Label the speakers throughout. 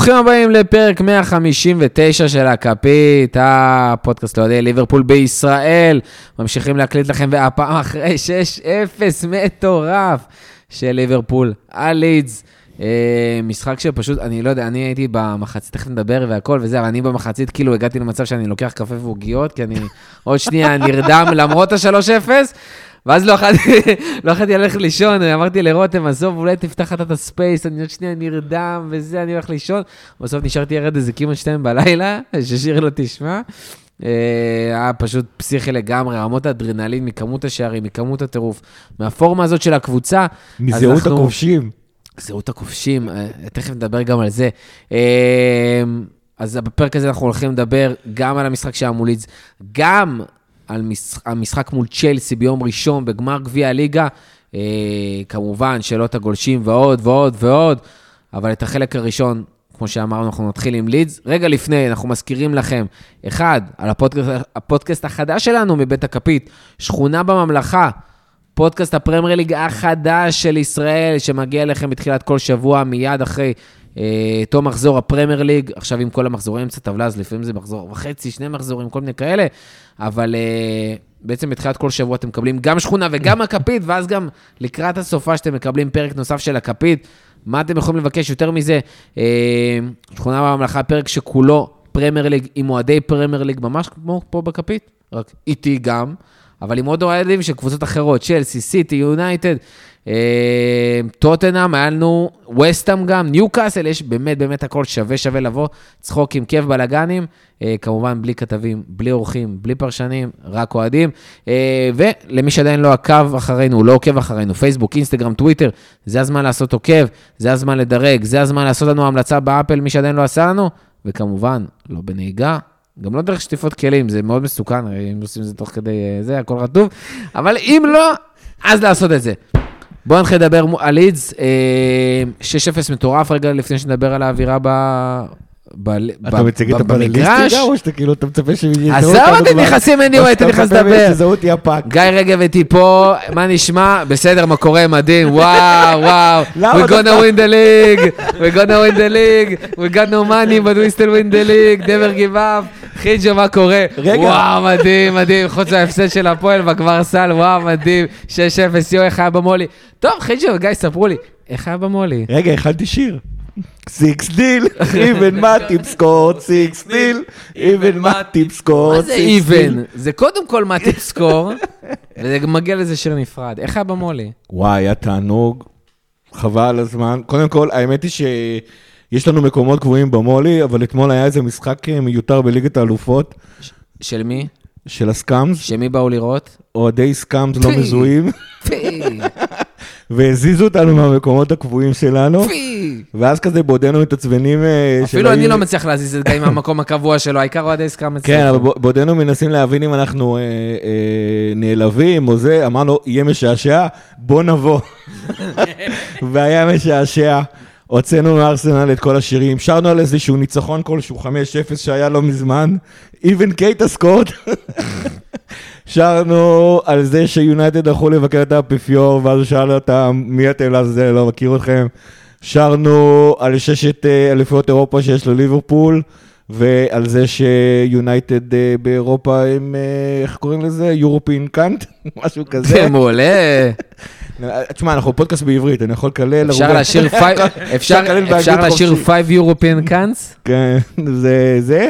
Speaker 1: ברוכים הבאים לפרק 159 של הכפית, הפודקאסט לאוהדי ליברפול בישראל. ממשיכים להקליט לכם, והפעם אחרי 6-0 מטורף של ליברפול על לידס. אה, משחק שפשוט, אני לא יודע, אני הייתי במחצית, תכף נדבר והכל וזה, אבל אני במחצית כאילו הגעתי למצב שאני לוקח קפה ועוגיות, כי אני עוד שנייה נרדם למרות ה-3-0. ואז לא יכולתי, לא ללכת לישון, אמרתי לרותם, עזוב, אולי תפתח אתה את הספייס, אני עוד שנייה נרדם וזה, אני הולך לישון. בסוף נשארתי ירד איזה כמעט שתיים בלילה, ששיר לא תשמע. אה, היה פשוט פסיכי לגמרי, רמות האדרנלין, מכמות השערים, מכמות הטירוף, מהפורמה הזאת של הקבוצה.
Speaker 2: מזהות אנחנו... הכובשים.
Speaker 1: זהות הכובשים, אה, תכף נדבר גם על זה. אה, אז בפרק הזה אנחנו הולכים לדבר גם על המשחק שהיה מול לידס, גם על משחק, המשחק מול צ'לסי ביום ראשון בגמר גביע הליגה. אה, כמובן, שאלות הגולשים ועוד ועוד ועוד, אבל את החלק הראשון, כמו שאמרנו, אנחנו נתחיל עם לידס. רגע לפני, אנחנו מזכירים לכם, אחד, על הפודקאסט, הפודקאסט החדש שלנו מבית הכפית, שכונה בממלכה. פודקאסט הפרמייר ליג החדש של ישראל, שמגיע אליכם בתחילת כל שבוע, מיד אחרי תום מחזור הפרמייר ליג, עכשיו עם כל המחזורים אמצע טבלה, אז לפעמים זה מחזור וחצי, שני מחזורים, כל מיני כאלה, אבל אה, בעצם בתחילת כל שבוע אתם מקבלים גם שכונה וגם הכפית, ואז גם לקראת הסופ"ש אתם מקבלים פרק נוסף של הכפית. מה אתם יכולים לבקש יותר מזה? אה, שכונה בממלכה, פרק שכולו פרמייר ליג, עם אוהדי פרמייר ליג, ממש כמו פה בכפית, רק איתי גם, אבל עם עוד אוהדים של קבוצות אחרות, צ'לסי, סיטי, יונייטד. אה, טוטנאם, היה לנו וסטהאם גם, ניוקאסל, יש באמת באמת הכל שווה שווה לבוא, צחוקים כיף בלאגנים, אה, כמובן בלי כתבים, בלי אורחים, בלי פרשנים, רק אוהדים. אה, ולמי שעדיין לא עקב אחרינו, לא עוקב אחרינו, פייסבוק, אינסטגרם, טוויטר, זה הזמן לעשות עוקב, זה הזמן לדרג, זה הזמן לעשות לנו המלצה באפל, מי שעדיין לא עשה לנו, וכמובן, לא בנהיגה, גם לא דרך שטיפות כלים, זה מאוד מסוכן, אם עושים את זה תוך כדי זה, הכל רטוב, אבל אם לא, אז לעשות את זה. בואו נתחיל לדבר על לידס, 6-0 אה, מטורף רגע לפני שנדבר על האווירה ב...
Speaker 2: אתה מציג את הפאנליסטיקה, או שאתה כאילו, אתה מצפה שהם יזהו
Speaker 1: אותנו? עזוב אותי, נכנסים anyway, הייתי נכנס לדבר.
Speaker 2: שיזהו אותי הפאק.
Speaker 1: גיא רגב איתי פה, מה נשמע? בסדר, מה קורה? מדהים, וואו, וואו. We gonna win the league, we gonna win the league, we got no money, but we still win the league, never give up. חיג'ו, מה קורה? רגע. וואו, מדהים, מדהים, חוץ מההפסד של הפועל בכבר סל, וואו, מדהים. 6-0, יו, איך היה במולי? טוב, חיג'ו, גיא, ספרו לי, איך היה במולי?
Speaker 2: רגע, הכנתי שיר. six nil, even Matip scored, six nil, even Matip scored,
Speaker 1: מה זה even? זה קודם כל Matip scored, וזה מגיע לזה שיר נפרד. איך היה במולי?
Speaker 2: וואי, היה תענוג, חבל הזמן. קודם כל, האמת היא שיש לנו מקומות קבועים במולי, אבל אתמול היה איזה משחק אה, מיותר בליגת האלופות.
Speaker 1: של מי?
Speaker 2: של ה scums.
Speaker 1: שמי באו לראות?
Speaker 2: אוהדי scums לא מזוהים. והזיזו אותנו מהמקומות הקבועים שלנו. ואז כזה בעודנו מתעצבנים...
Speaker 1: אה, אפילו אני לא מצליח להזיז את גיא מהמקום הקבוע שלו, העיקר אוהדי סקאמס.
Speaker 2: כן, אבל בעודנו מנסים להבין אם אנחנו אה, נעלבים או זה, אמרנו, יהיה משעשע, בוא נבוא. והיה משעשע. הוצאנו מארסנל את כל השירים, שרנו על איזשהו ניצחון כלשהו, 5-0 שהיה לא מזמן, even קייטה סקוט. שרנו על זה שיונייטד הלכו לבקר את האפיפיור, ואז הוא שאל אותם, מי אתם לעזאזל, לא מכיר אתכם. שרנו על ששת אה, אליפויות אירופה שיש לליברפול, ועל זה שיונייטד אה, באירופה הם, אה, איך קוראים לזה? יורופין קאנט? משהו כזה.
Speaker 1: זה מעולה.
Speaker 2: תשמע, אנחנו פודקאסט בעברית, אני יכול לקלל...
Speaker 1: אפשר לשיר אפשר לשיר 5 European קאנטס?
Speaker 2: כן, זה זה.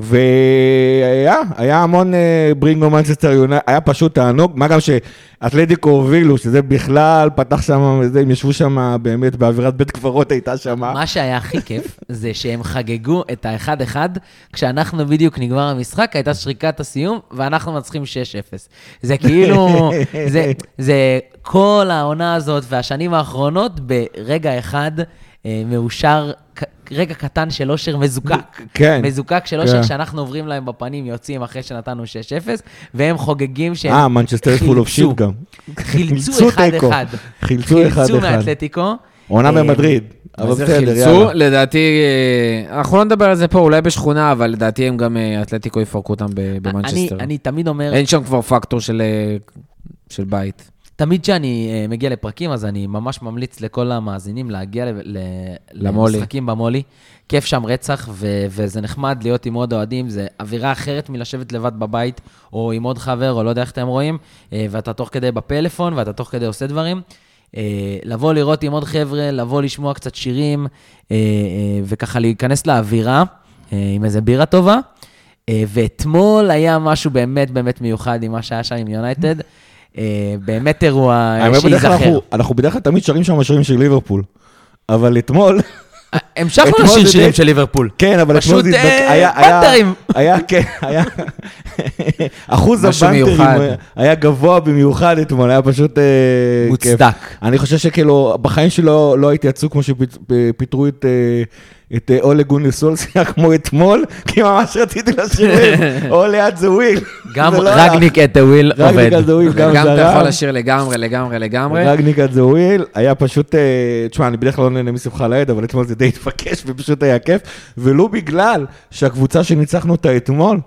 Speaker 2: והיה, היה המון אה, ברינגו מנצ'סטר יונייטד, היה פשוט תענוג, מה גם שאתלטיקו הובילו, שזה בכלל פתח שם, הם ישבו שם באמת באווירת בית קברות הייתה שם.
Speaker 3: מה שהיה הכי כיף, זה שהם חגגו את האחד-אחד, כשאנחנו בדיוק נגמר המשחק, הייתה שריקת הסיום, ואנחנו מנצחים 6-0. זה כאילו, זה, זה כל העונה הזאת והשנים האחרונות ברגע אחד. אה, מאושר, רגע קטן של אושר מזוקק.
Speaker 2: כן.
Speaker 3: מזוקק של אושר כן. שאנחנו עוברים להם בפנים, יוצאים אחרי שנתנו 6-0, והם חוגגים שהם
Speaker 2: אה, מנצ'סטר full of shit גם.
Speaker 3: חילצו אחד-אחד.
Speaker 2: חילצו אחד-אחד.
Speaker 3: חילצו מאתלטיקו.
Speaker 2: עונה אה, במדריד.
Speaker 1: אבל בסדר, יאללה. לדעתי, אה, אנחנו לא נדבר על זה פה, אולי בשכונה, אבל לדעתי הם גם, אתלטיקו יפרקו אותם במנצ'סטר.
Speaker 3: אני תמיד אומר...
Speaker 1: אין שם כבר פקטור של בית.
Speaker 3: תמיד כשאני אה, מגיע לפרקים, אז אני ממש ממליץ לכל המאזינים להגיע ל- ל-
Speaker 1: למולי.
Speaker 3: למשחקים במולי. כיף שם רצח, ו- וזה נחמד להיות עם עוד אוהדים, זה אווירה אחרת מלשבת לבד בבית, או עם עוד חבר, או לא יודע איך אתם רואים, אה, ואתה תוך כדי בפלאפון, ואתה תוך כדי עושה דברים. אה, לבוא לראות עם עוד חבר'ה, לבוא לשמוע קצת שירים, וככה להיכנס לאווירה עם איזה בירה טובה. ואתמול היה משהו באמת באמת מיוחד עם מה שהיה שם עם יונייטד. אה, באמת אירוע אה, שייזכר.
Speaker 2: אנחנו- בדרך כלל תמיד שרים שם שירים של ליברפול. אבל אתמול,
Speaker 3: המשכנו
Speaker 2: אתמול
Speaker 3: לשיר שירים של ליברפול.
Speaker 2: כן, אבל
Speaker 3: פשוט,
Speaker 2: אתמול זה התבק-
Speaker 3: אה,
Speaker 2: היה- היה- כן, היה, אחוז הבנטרים. היה- גבוה במיוחד אתמול, היה פשוט אה, כיף.
Speaker 3: מוצדק.
Speaker 2: אני חושב שכאילו, בחיים שלי לא לא הייתי עצוב כמו שפיטרו את... את אה, אולה גונר סולסיה כמו אתמול, כי ממש רציתי לשיר Ole at the wheel.
Speaker 3: גם
Speaker 2: זה לא היה.
Speaker 3: רגניק at the wheel עובד.
Speaker 2: רגניק at the wheel גם
Speaker 1: גם אתה יכול
Speaker 2: זורם.
Speaker 1: לשיר לגמרי, לגמרי, לגמרי.
Speaker 2: רגניק את זה וויל, היה פשוט, אה, תשמע, אני בדרך כלל לא נהנה משמחה לאיד, אבל אתמול זה די התבקש ופשוט היה כיף, ולו בגלל שהקבוצה שניצחנו אותה אתמול,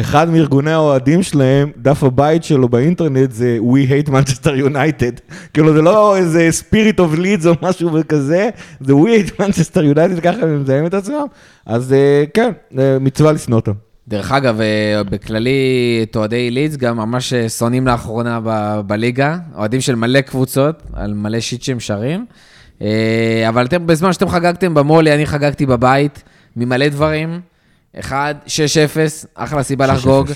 Speaker 2: אחד מארגוני האוהדים שלהם, דף הבית שלו באינטרנט זה We hate Manchester United. כאילו זה לא איזה spirit of Leeds או משהו כזה, זה We hate Manchester United, ככה הם מזהים את עצמם. אז אה, כן, אה, מצווה לשנוא אותם.
Speaker 1: דרך אגב, אה, בכללי, את אוהדי לידס גם ממש שונאים לאחרונה ב- בליגה, אוהדים של מלא קבוצות, על מלא shit שהם שרים. אבל אתם, בזמן שאתם חגגתם במולי, אני חגגתי בבית, ממלא דברים. אחד, 6-0, אחלה סיבה
Speaker 2: 6-0.
Speaker 1: לחגוג.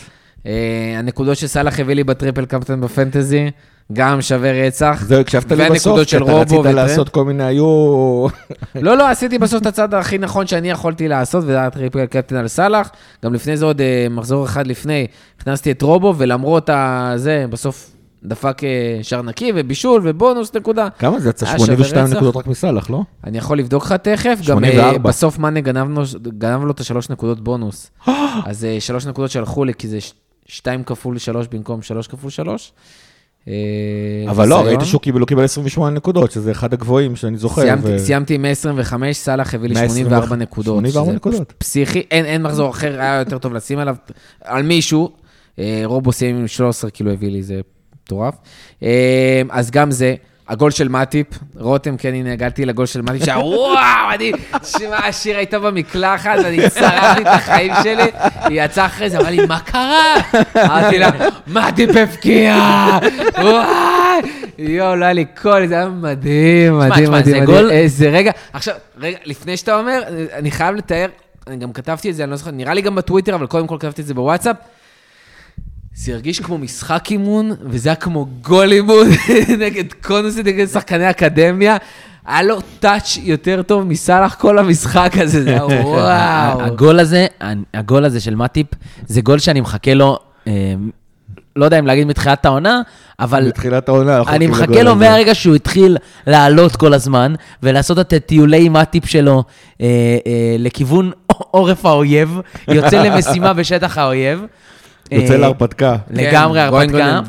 Speaker 1: אה, הנקודות שסאלח הביא לי ב triple captain ב fantasy, גם שווה רצח.
Speaker 2: זהו, הקשבת לי בסוף, כי אתה רצית. לעשות כל מיני, היו...
Speaker 1: לא, לא, עשיתי בסוף את הצעד הכי נכון שאני יכולתי לעשות, וזה היה triple captain על סאלח. גם לפני זה עוד אה, מחזור אחד לפני, הכנסתי את רובו, ולמרות הזה, בסוף דפק אה, שער נקי ובישול ובונוס נקודה.
Speaker 2: כמה זה יצא?
Speaker 1: היה שווה
Speaker 2: 82
Speaker 1: רצח.
Speaker 2: נקודות רק מסאלח, לא?
Speaker 1: אני יכול לבדוק לך תכף, גם אה,
Speaker 2: 84.
Speaker 1: בסוף מאנה גנב לו- גנב לו את השלוש נקודות בונוס. אז אה, שלוש נקודות שהלכו לי, כי זה שתיים כפול שלוש במקום שלוש כפול שלוש.
Speaker 2: אבל לא. ראיתי שהוא קיבל, הוא קיבל 28 נקודות, שזה אחד הגבוהים שאני זוכר.
Speaker 1: סיימתי,
Speaker 2: ו-
Speaker 1: סיימתי עם 125, סאלח הביא לי
Speaker 2: 124
Speaker 1: 84 נקודות.
Speaker 2: 84
Speaker 1: שזה
Speaker 2: נקודות.
Speaker 1: פסיכי, אין, אין מחזור אחר, היה יותר טוב לשים עליו, על מישהו. רובו סיים עם 13, כאילו הביא לי, זה מטורף. אה, אז גם זה, הגול של מאטיפ, רותם, כן, הנה, הגעתי לגול של מאטיפ, שהיה וואו, אני, שמע, השיר הייתה במקלחת, ואני צרחתי את החיים שלי, היא יצאה אחרי זה, אמרה לי, מה קרה? אמרתי לה, מאטיפ הפקיע, וואי, יואו, לא היה לי קול, זה היה מדהים, מדהים,
Speaker 3: תשמע,
Speaker 1: מדהים,
Speaker 3: זה
Speaker 1: מדהים.
Speaker 3: גול-
Speaker 1: איזה רגע, עכשיו, רגע, לפני שאתה אומר, אני חייב לתאר, אני גם כתבתי את זה, אני לא זוכר, נראה לי גם בטוויטר, אבל קודם כל כתבתי את זה בוואטסאפ. זה הרגיש כמו משחק אימון, וזה היה כמו גול אימון נגד קונוסי, נגד שחקני אקדמיה. היה לו טאץ' יותר טוב מסאלח כל המשחק הזה, זה היה וואו.
Speaker 3: הגול הזה, הגול הזה של מאטיפ, זה גול שאני מחכה לו, אה, לא יודע אם להגיד מתחילת העונה, אבל
Speaker 2: בתחילת העונה, אנחנו
Speaker 3: אני מחכה לו. מהרגע שהוא התחיל לעלות כל הזמן, ולעשות את הטיולי מאטיפ שלו אה, אה, לכיוון עורף האויב, יוצא למשימה בשטח האויב.
Speaker 2: יוצא
Speaker 3: אה,
Speaker 2: להרפתקה.
Speaker 3: לגמרי
Speaker 1: כן,
Speaker 3: הרפתקה.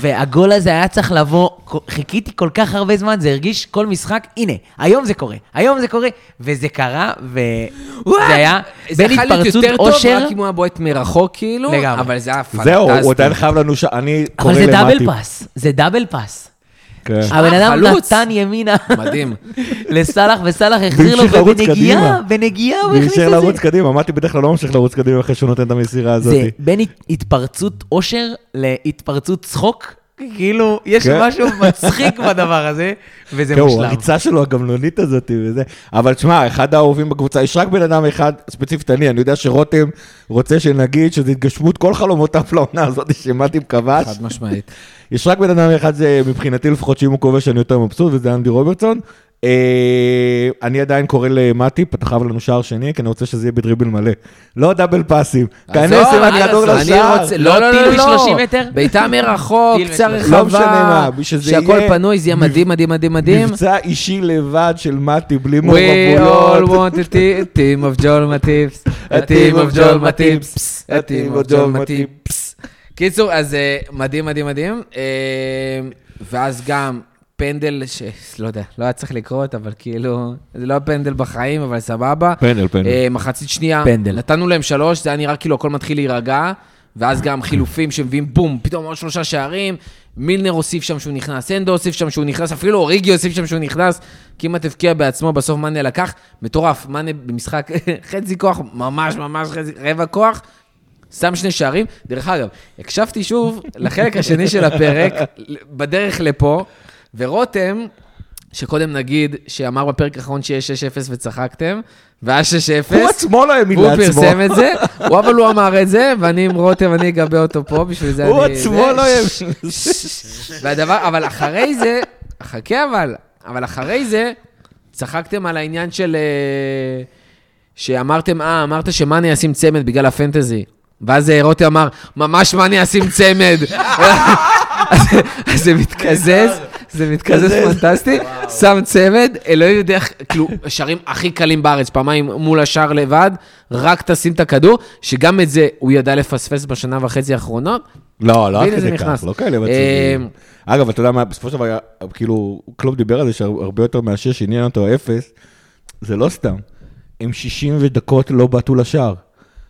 Speaker 3: והגול הזה היה צריך לבוא, חיכיתי כל כך הרבה זמן, זה הרגיש כל משחק, הנה, היום זה קורה, היום זה קורה, וזה קרה, וזה היה
Speaker 1: זה
Speaker 3: בין
Speaker 1: יכול להיות
Speaker 3: התפרצות
Speaker 1: יותר טוב,
Speaker 3: אושר,
Speaker 1: רק אם הוא היה בועט מרחוק, כאילו. אבל זה היה פנטסטי.
Speaker 2: זהו, הוא עדיין חייב לנו ש... אני קורא
Speaker 3: אבל זה
Speaker 2: למטי.
Speaker 3: דאבל פס, זה דאבל פס.
Speaker 2: כן.
Speaker 3: הבן אדם. נתן ימינה
Speaker 1: מדהים.
Speaker 3: לסאלח, וסאלח החזיר לו, ובנגיעה,
Speaker 2: קדימה.
Speaker 3: בנגיעה הוא הכניס את זה.
Speaker 2: לרוץ קדימה, אמרתי בדרך כלל לא ממשיך לרוץ קדימה אחרי שהוא נותן את המסירה הזאת.
Speaker 3: זה בין הת- התפרצות אושר להתפרצות צחוק, כאילו, יש
Speaker 2: כן.
Speaker 3: משהו מצחיק בדבר הזה, וזה
Speaker 2: כן,
Speaker 3: מושלם.
Speaker 2: הריצה שלו הגמלונית הזאת וזה. אבל תשמע, אחד האהובים בקבוצה, יש רק בן אדם אחד, ספציפית אני, אני יודע שרותם רוצה שנגיד שזה התגשמות כל חלומותיו לעונה הזאת שמטיב כבש.
Speaker 1: חד משמעית.
Speaker 2: יש רק בן אדם אחד, זה מבחינתי לפחות, שאם הוא כובש אני יותר מבסוט, וזה אנדי רוברטסון. אה, אני עדיין קורא למטיפ, אתה חייב לנו שער שני, כי אני רוצה שזה יהיה בדריבל מלא. לא דאבל פאסים. כנס עם
Speaker 1: אני
Speaker 2: הכדור
Speaker 1: רוצה-
Speaker 2: לשער.
Speaker 1: אני רוצה-
Speaker 3: לא
Speaker 1: לא, לא,
Speaker 3: טיל
Speaker 1: לא, לא.
Speaker 3: מ-30 מטר?
Speaker 1: בעיטה מרחוק, קצה
Speaker 3: מ-30.
Speaker 2: לא משנה
Speaker 1: רחבה,
Speaker 2: מה, שזה
Speaker 1: שהכל
Speaker 2: יהיה
Speaker 1: פנוי, זה יהיה מדהים, מדהים, מדהים, מדהים.
Speaker 2: מבצע אישי לבד של מטי, בלי
Speaker 1: We all want a te- team of Joel Matips, a team of Joel Matips, a team of Joel Matips. קיצור, אז אה, מדהים, מדהים, מדהים. אה, ואז גם פנדל, ש... לא יודע, לא היה צריך לקרות, אבל כאילו, זה לא פנדל בחיים, אבל סבבה.
Speaker 2: פנדל, פנדל.
Speaker 1: אה, מחצית שנייה,
Speaker 3: פנדל.
Speaker 1: נתנו להם שלוש, זה היה נראה כאילו הכל מתחיל להירגע, ואז גם חילופים שמביאים בום, פתאום עוד שלושה שערים, מילנר הוסיף שם שהוא נכנס, אנדו הוסיף שם שהוא נכנס, אפילו אוריגי הוסיף שם שהוא נכנס, כמעט הבקיע בעצמו, בסוף מאנה לקח, מטורף, מאנה במשחק חצי כוח, ממש ממש חצי, רבע כוח, שם שני שערים. דרך אגב, הקשבתי שוב לחלק השני של הפרק, בדרך לפה, ורותם, שקודם נגיד, שאמר בפרק האחרון שיש 6-0 וצחקתם, והיה 6-0.
Speaker 2: הוא עצמו לא האמין לעצמו.
Speaker 1: פרסם את זה, הוא אבל הוא אמר את זה, ואני עם רותם, אני אגבה אותו פה, בשביל זה אני...
Speaker 2: הוא עצמו. לא האמין.
Speaker 1: והדבר, אבל אחרי זה, חכה אבל, אבל אחרי זה, צחקתם על העניין של... אה, שאמרתם, אה, אמרת שמאני ישים צמד בגלל הפנטזי. ואז אה, רותם אמר, ממש מאני ישים צמד. אז אז זה מתקזז, זה מתקזז פנטסטי, שם צמד, אלוהים יודע כאילו, השערים הכי קלים בארץ, פעמיים מול השער לבד, רק תשים את הכדור, שגם את זה הוא ידע לפספס בשנה וחצי האחרונות.
Speaker 2: לא, לא עד
Speaker 1: זה
Speaker 2: כדי. כך, לא כאלה
Speaker 1: אה,
Speaker 2: מצבים. אגב, אתה יודע מה, בסופו של דבר, כאילו, קלופ דיבר על זה שהרבה יותר מאשר שעניין אותו האפס, זה לא סתם. הם 60 דקות לא בעטו לשער.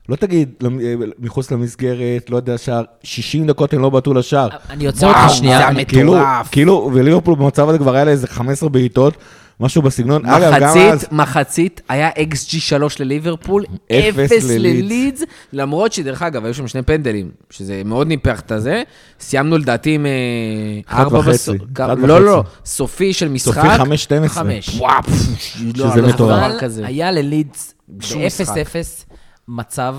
Speaker 2: לא תגיד אה, מחוץ למסגרת, לא יודע, שער, 60 דקות הם לא בעטו לשער.
Speaker 3: אני עוצר אותך שנייה.
Speaker 1: זה
Speaker 3: אני-
Speaker 1: מטורף.
Speaker 2: כאילו, כאילו, וליברפול במצב הזה כבר היה לה איזה 15 בעיטות, משהו בסגנון. אגב, גם אז,
Speaker 1: מחצית, מחצית, היה XG 3 לליברפול,
Speaker 2: אפס
Speaker 1: אפס
Speaker 2: ללידס.
Speaker 1: ללידס, למרות שדרך אגב, היו שם שני פנדלים, שזה מאוד ניפח את הזה. סיימנו לדעתי עם אה,
Speaker 2: אחד
Speaker 1: ארבע
Speaker 2: וחצי,
Speaker 1: לא, לא. סופי של משחק.
Speaker 2: סופי 5-12.
Speaker 3: חמש.
Speaker 1: וואו, פפ, לא,
Speaker 2: שזה
Speaker 1: לא זוכר
Speaker 2: מטורף.
Speaker 3: אבל. היה ללידס
Speaker 1: בשום
Speaker 3: ב-0-0 מצב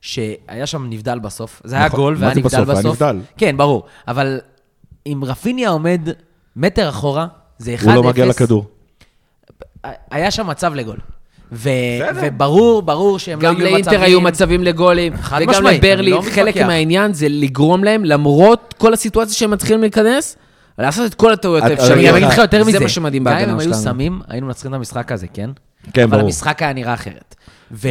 Speaker 3: שהיה שם נבדל בסוף. זה היה
Speaker 2: נכון.
Speaker 3: גול והיה נבדל
Speaker 2: בסוף? היה
Speaker 3: בסוף.
Speaker 2: נבדל.
Speaker 3: כן, ברור. אבל אם רפיניה עומד מטר אחורה, זה 1-0.
Speaker 2: הוא לא מגיע לכדור.
Speaker 3: היה שם מצב לגול. ו- וברור, ברור שהם לא
Speaker 1: גם
Speaker 3: יהיו מצבים...
Speaker 1: לאינטר היו מצבים לגולים,
Speaker 3: חד
Speaker 1: וגם
Speaker 3: משמעית,
Speaker 1: לברלי,
Speaker 3: אני לא
Speaker 1: חלק
Speaker 3: מתווכח.
Speaker 1: מהעניין זה לגרום להם, למרות כל הסיטואציה שהם מתחילים להיכנס, לעשות את כל הטעויות
Speaker 3: אני
Speaker 1: האפשריות.
Speaker 3: גם אגיד לך יותר מזה.
Speaker 1: זה מה שמדהים
Speaker 3: גם אם
Speaker 1: בהגנה
Speaker 3: הם היו
Speaker 1: שלנו.
Speaker 3: שמים, היינו מנצחים את המשחק הזה, כן?
Speaker 2: כן,
Speaker 3: אבל
Speaker 2: ברור.
Speaker 3: המשחק היה נראה אחרת. ו-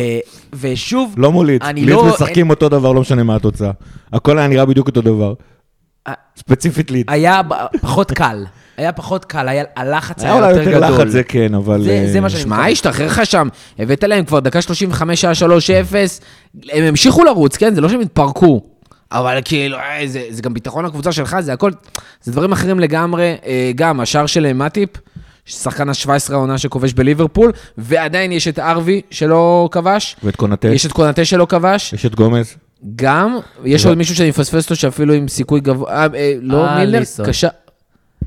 Speaker 3: ושוב,
Speaker 2: לא מול לידס.
Speaker 3: אני
Speaker 2: לידס
Speaker 3: לא-
Speaker 2: משחקים אותו דבר, לא משנה מה התוצאה. הכל היה נראה בדיוק אותו דבר.
Speaker 3: אה,
Speaker 2: ספציפית לידס.
Speaker 3: היה פחות קל. היה פחות קל, היה- הלחץ
Speaker 2: היה
Speaker 3: היה
Speaker 2: אולי
Speaker 3: יותר
Speaker 2: יותר
Speaker 3: גדול.
Speaker 2: לחץ, זה כן, אבל...
Speaker 3: זה- זה
Speaker 2: אה,
Speaker 3: מה שאני-
Speaker 1: שמע, השתחרר לך שם, הבאת להם כבר דקה 35, היה 3-0, הם המשיכו לרוץ, כן? זה לא שהם התפרקו. אבל כאילו, אה, זה, זה גם ביטחון לקבוצה שלך, זה הכל, זה דברים אחרים לגמרי. אה, גם השער של אה, מאטיפ, שחקן ה-17 העונה שכובש בליברפול, ועדיין יש את ארווי שלא כבש,
Speaker 2: ואת קונטה,
Speaker 1: יש את קונטה שלא כבש,
Speaker 2: יש את גומז.
Speaker 1: גם, יש. עוד מישהו שאני מפספס אותו שאפילו עם סיכוי גבוה, אה, אה, לא מילנר,
Speaker 3: אליסון.
Speaker 1: קשה.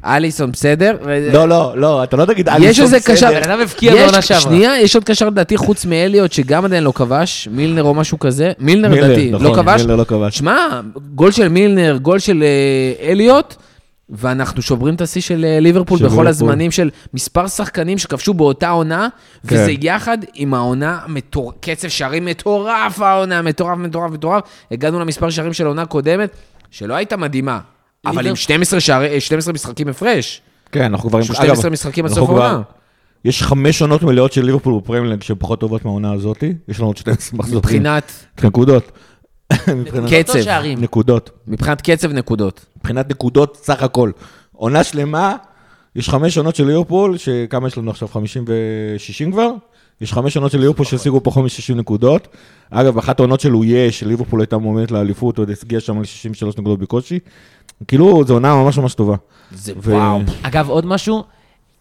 Speaker 1: אליסון, בסדר?
Speaker 2: לא, לא, לא, אתה לא תגיד
Speaker 1: יש איזה
Speaker 2: בסדר.
Speaker 1: קשר,
Speaker 3: בן אדם הבקיע
Speaker 1: יש-
Speaker 3: בעונה שעברה.
Speaker 1: שנייה, יש עוד קשר לדעתי חוץ מאליוט, שגם עדיין לא כבש, מילנר או משהו כזה, מילנר
Speaker 2: מילנר,
Speaker 1: לדעתי,
Speaker 2: נכון,
Speaker 1: לא כבש.
Speaker 2: מילנר לא כבש.
Speaker 1: שמע, גול של מילנר, גול של אה, אליוט, ואנחנו שוברים את השיא של אה, ליברפול
Speaker 2: של
Speaker 1: בכל
Speaker 2: ליברפול.
Speaker 1: הזמנים של מספר שחקנים שכבשו באותה עונה,
Speaker 2: כן.
Speaker 1: וזה יחד עם העונה, מטור... קצב שערים מטורף העונה, מטורף, מטורף, מטורף. הגענו למספר שערים של העונה קודמת, שלא הייתה מדהימה, אבל
Speaker 3: ליבר-
Speaker 1: עם 12 שערי- 12 משחקים הפרש.
Speaker 2: כן, אנחנו כבר... עם-
Speaker 1: שהוא
Speaker 2: אגב,
Speaker 1: 12 משחקים עד סוף
Speaker 2: כבר-
Speaker 1: העונה.
Speaker 2: יש חמש עונות מלאות של ליברפול בפרמיירלנד שהן פחות טובות מהעונה הזאת. יש לנו עוד 12 מחזורים.
Speaker 1: מבחינת
Speaker 2: נקודות. מבחינת
Speaker 1: קצב.
Speaker 3: שערים.
Speaker 2: נקודות.
Speaker 1: מבחינת קצב נקודות.
Speaker 2: מבחינת נקודות סך הכל. עונה שלמה, יש חמש עונות של ליברפול, שכמה יש לנו עכשיו? 50 ו-60 כבר? יש חמש עונות של ליברפול שהשיגו פחות מ-60 נקודות. אגב, אחת העונות של אויה, שליברפול הייתה מועמדת לאליפות, עוד הגיע שם ל-63 נקודות בקושי. כאילו, זו עונה ממש ממש טובה.
Speaker 1: זה
Speaker 2: ו-
Speaker 1: וואו.
Speaker 3: אגב, עוד משהו,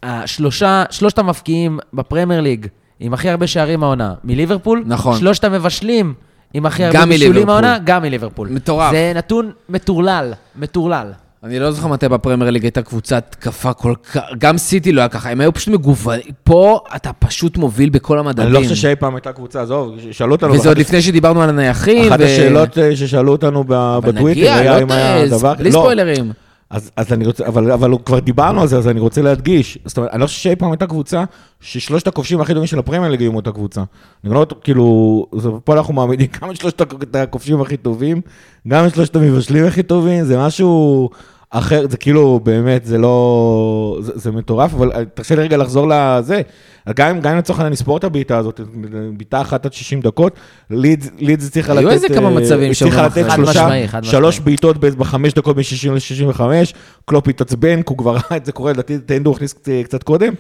Speaker 3: השלושה, שלושת המבקיעים בפרמייר ליג עם הכי הרבה שערים העונה מליברפול,
Speaker 1: נכון.
Speaker 3: שלושת המבשלים עם הכי
Speaker 1: גם
Speaker 3: הרבה בישולים. העונה, גם מליברפול.
Speaker 1: מטורף.
Speaker 3: זה נתון מטורלל, מטורלל.
Speaker 1: אני לא זוכר מתי בפרמייר ליג הייתה קבוצת התקפה כל כך, גם סיטי לא היה ככה, הם היו פשוט מגוונים. פה אתה פשוט מוביל בכל המדדים.
Speaker 2: אני לא חושב שאי פעם הייתה קבוצה, עזוב, שאלו אותנו...
Speaker 1: וזה עוד לפני שדיברנו על הנייחים.
Speaker 2: אחת השאלות אה, ששאלו אותנו בטוויטר, היה
Speaker 1: לא
Speaker 2: אם היה
Speaker 1: תעז,
Speaker 2: דבר...
Speaker 1: בלי
Speaker 2: לא,
Speaker 1: ספוילרים.
Speaker 2: אז, אז אני רוצה, אבל, אבל כבר דיברנו על זה, אז אני רוצה להדגיש. זאת אומרת, אני לא חושב שאי פעם הייתה קבוצה ששלושת הכובשים הכי טובים של הפרמייר ליג היו אותה קבוצה. אני לא, כאילו, פה אנחנו מעמידים גם את שלושת הכ- הכובשים הכי טובים, גם את שלושת המבשלים הכי טובים, זה משהו אחר, זה כאילו, באמת, זה לא... זה, זה מטורף, אבל אה, תרשה לי רגע לחזור לזה. גם אם, לצורך העניין נספור את הבעיטה הזאת, בעיטה אחת עד 60 דקות, לידס לידס הצליחה לתת...
Speaker 1: היו איזה כמה
Speaker 2: אה,
Speaker 1: מצבים
Speaker 2: הצליחה
Speaker 1: שם
Speaker 2: לתת.
Speaker 3: חד
Speaker 2: שלושה,
Speaker 3: משמעי, חד
Speaker 2: שלוש. בעיטות בחמש דקות מ-60 ל-65, קלופ התעצבן, כי הוא כבר ראה את זה קורה, לדעתי את אנדו הכניס קצת קודם,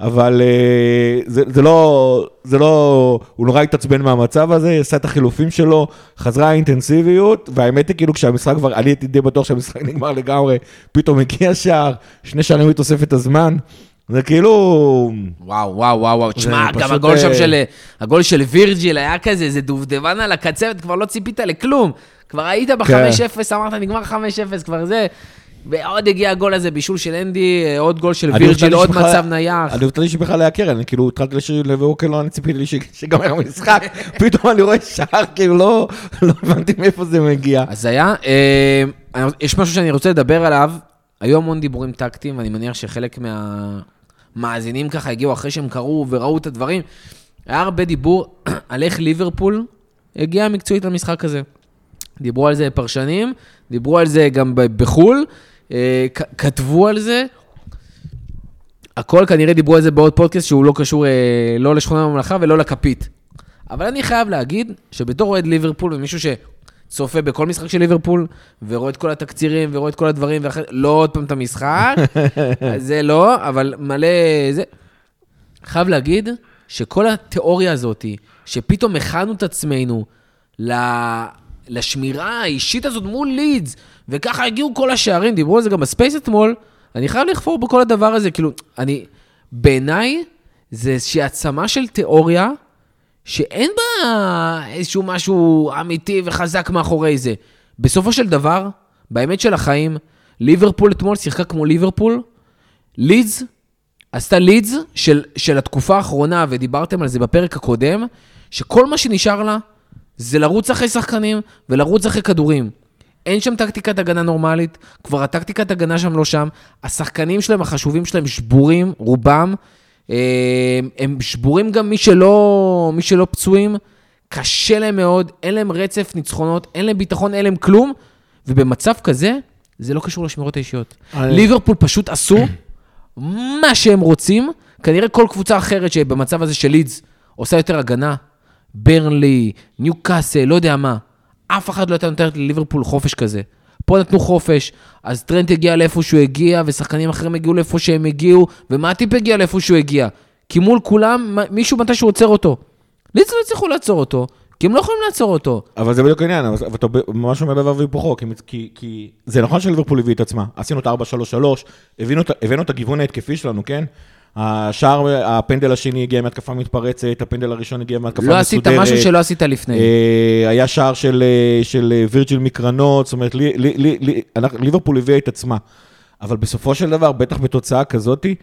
Speaker 2: אבל אה, זה, זה, לא, זה לא, הוא נורא התעצבן מהמצב הזה, עשה את החילופים שלו, חזרה האינטנסיביות, והאמת היא כאילו כשהמשחק כבר, אני הייתי די בטוח שהמשחק נגמר לגמרי, פתאום הגיע שער, שני שערים בתוספת הזמן. זה כאילו...
Speaker 1: וואו, וואו, וואו, וואו. תשמע, גם
Speaker 2: פשוט,
Speaker 1: הגול שם
Speaker 2: אה,
Speaker 1: של... הגול של וירג'יל היה כזה, זה דובדבן על הקצבת, כבר לא ציפית לכלום. כבר היית
Speaker 2: כן.
Speaker 1: ב-5-0, אמרת, נגמר 5-0, כבר זה. ועוד הגיע הגול הזה, בישול של אנדי, אה, עוד גול של וירג'יל, עוד מצב נייח.
Speaker 2: אני הופתעתי שבכלל היה קרן, אני כאילו התחלתי לשיר לווקר, לא, אני ציפיתי לי שיגמר המשחק, פתאום אני רואה שער, כאילו לא לא הבנתי מאיפה זה מגיע.
Speaker 1: אז היה, אה, יש משהו שאני רוצה לדבר עליו, היו המון דיבורים טקטיים, ואני מניח שחלק מהמאזינים ככה הגיעו אחרי שהם קראו וראו את הדברים. היה הרבה דיבור על איך ליברפול הגיעה מקצועית למשחק הזה. דיברו על זה פרשנים, דיברו על זה גם בחו"ל, כתבו על זה. הכל כנראה דיברו על זה בעוד פודקאסט שהוא לא קשור אה, לא לשכונה בממלכה ולא לכפית. אבל אני חייב להגיד שבתור אוהד ליברפול ומישהו שצופה בכל משחק של ליברפול ורואה את כל התקצירים ורואה את כל הדברים, ואחרי, לא עוד פעם את המשחק, זה לא, אבל מלא זה. חייב להגיד שכל התיאוריה הזאת, שפתאום הכנו את עצמנו ל... לשמירה האישית הזאת מול לידס, וככה הגיעו כל השערים, דיברו על זה גם ב space אתמול, אני חייב לחפור בכל הדבר הזה, כאילו, אני, בעיניי, זה איזושהי עצמה של תיאוריה, שאין בה איזשהו משהו אמיתי וחזק מאחורי זה. בסופו של דבר, באמת של החיים, ליברפול אתמול שיחקה כמו ליברפול, לידס עשתה לידס של, של התקופה האחרונה, ודיברתם על זה בפרק הקודם, שכל מה שנשאר לה זה לרוץ אחרי שחקנים ולרוץ אחרי כדורים. אין שם טקטיקת הגנה נורמלית, כבר הטקטיקת הגנה שם לא שם, השחקנים שלהם, החשובים שלהם, שבורים, רובם. אה, הם שבורים גם מי שלא, מי שלא פצועים, קשה להם מאוד, אין להם רצף ניצחונות, אין להם ביטחון, אין להם כלום, ובמצב כזה, זה לא קשור לשמירות האישיות.
Speaker 2: אני-
Speaker 1: ליברפול פשוט עשו מה שהם רוצים, כנראה כל קבוצה אחרת שבמצב הזה של לידס עושה יותר הגנה, ברנלי, ניו קאסל, לא יודע מה, אף אחד לא הייתה נותנת לליברפול חופש כזה. פה נתנו חופש, אז טרנט הגיע לאיפה שהוא הגיע, ושחקנים אחרים הגיעו לאיפה שהם הגיעו, ומטיפ הגיע לאיפה שהוא הגיע. כי מול כולם, מישהו מתי שהוא עוצר אותו. לידס לא הצליחו לעצור אותו, כי הם לא יכולים לעצור אותו.
Speaker 2: אבל זה בדיוק העניין, אבל אתה ממש אומר דבר והיפוכו, כי, כי, כי זה נכון שליברפול הביא את עצמה, עשינו את ה-4-3-3, הבאנו, את- הבאנו את הגיוון ההתקפי שלנו, כן? השער, הפנדל השני הגיע מהתקפה מתפרצת, הפנדל הראשון הגיע מהתקפה
Speaker 1: לא
Speaker 2: מסודרת.
Speaker 1: עשית משהו שלא עשית לפני.
Speaker 2: אה, היה שער של, אה, של אה, וירג'יל מקרנות, זאת אומרת, לי, לי, לי, לי, אנחנו- ליברפול הביאה את עצמה. אבל בסופו של דבר, בטח בתוצאה כזאתי,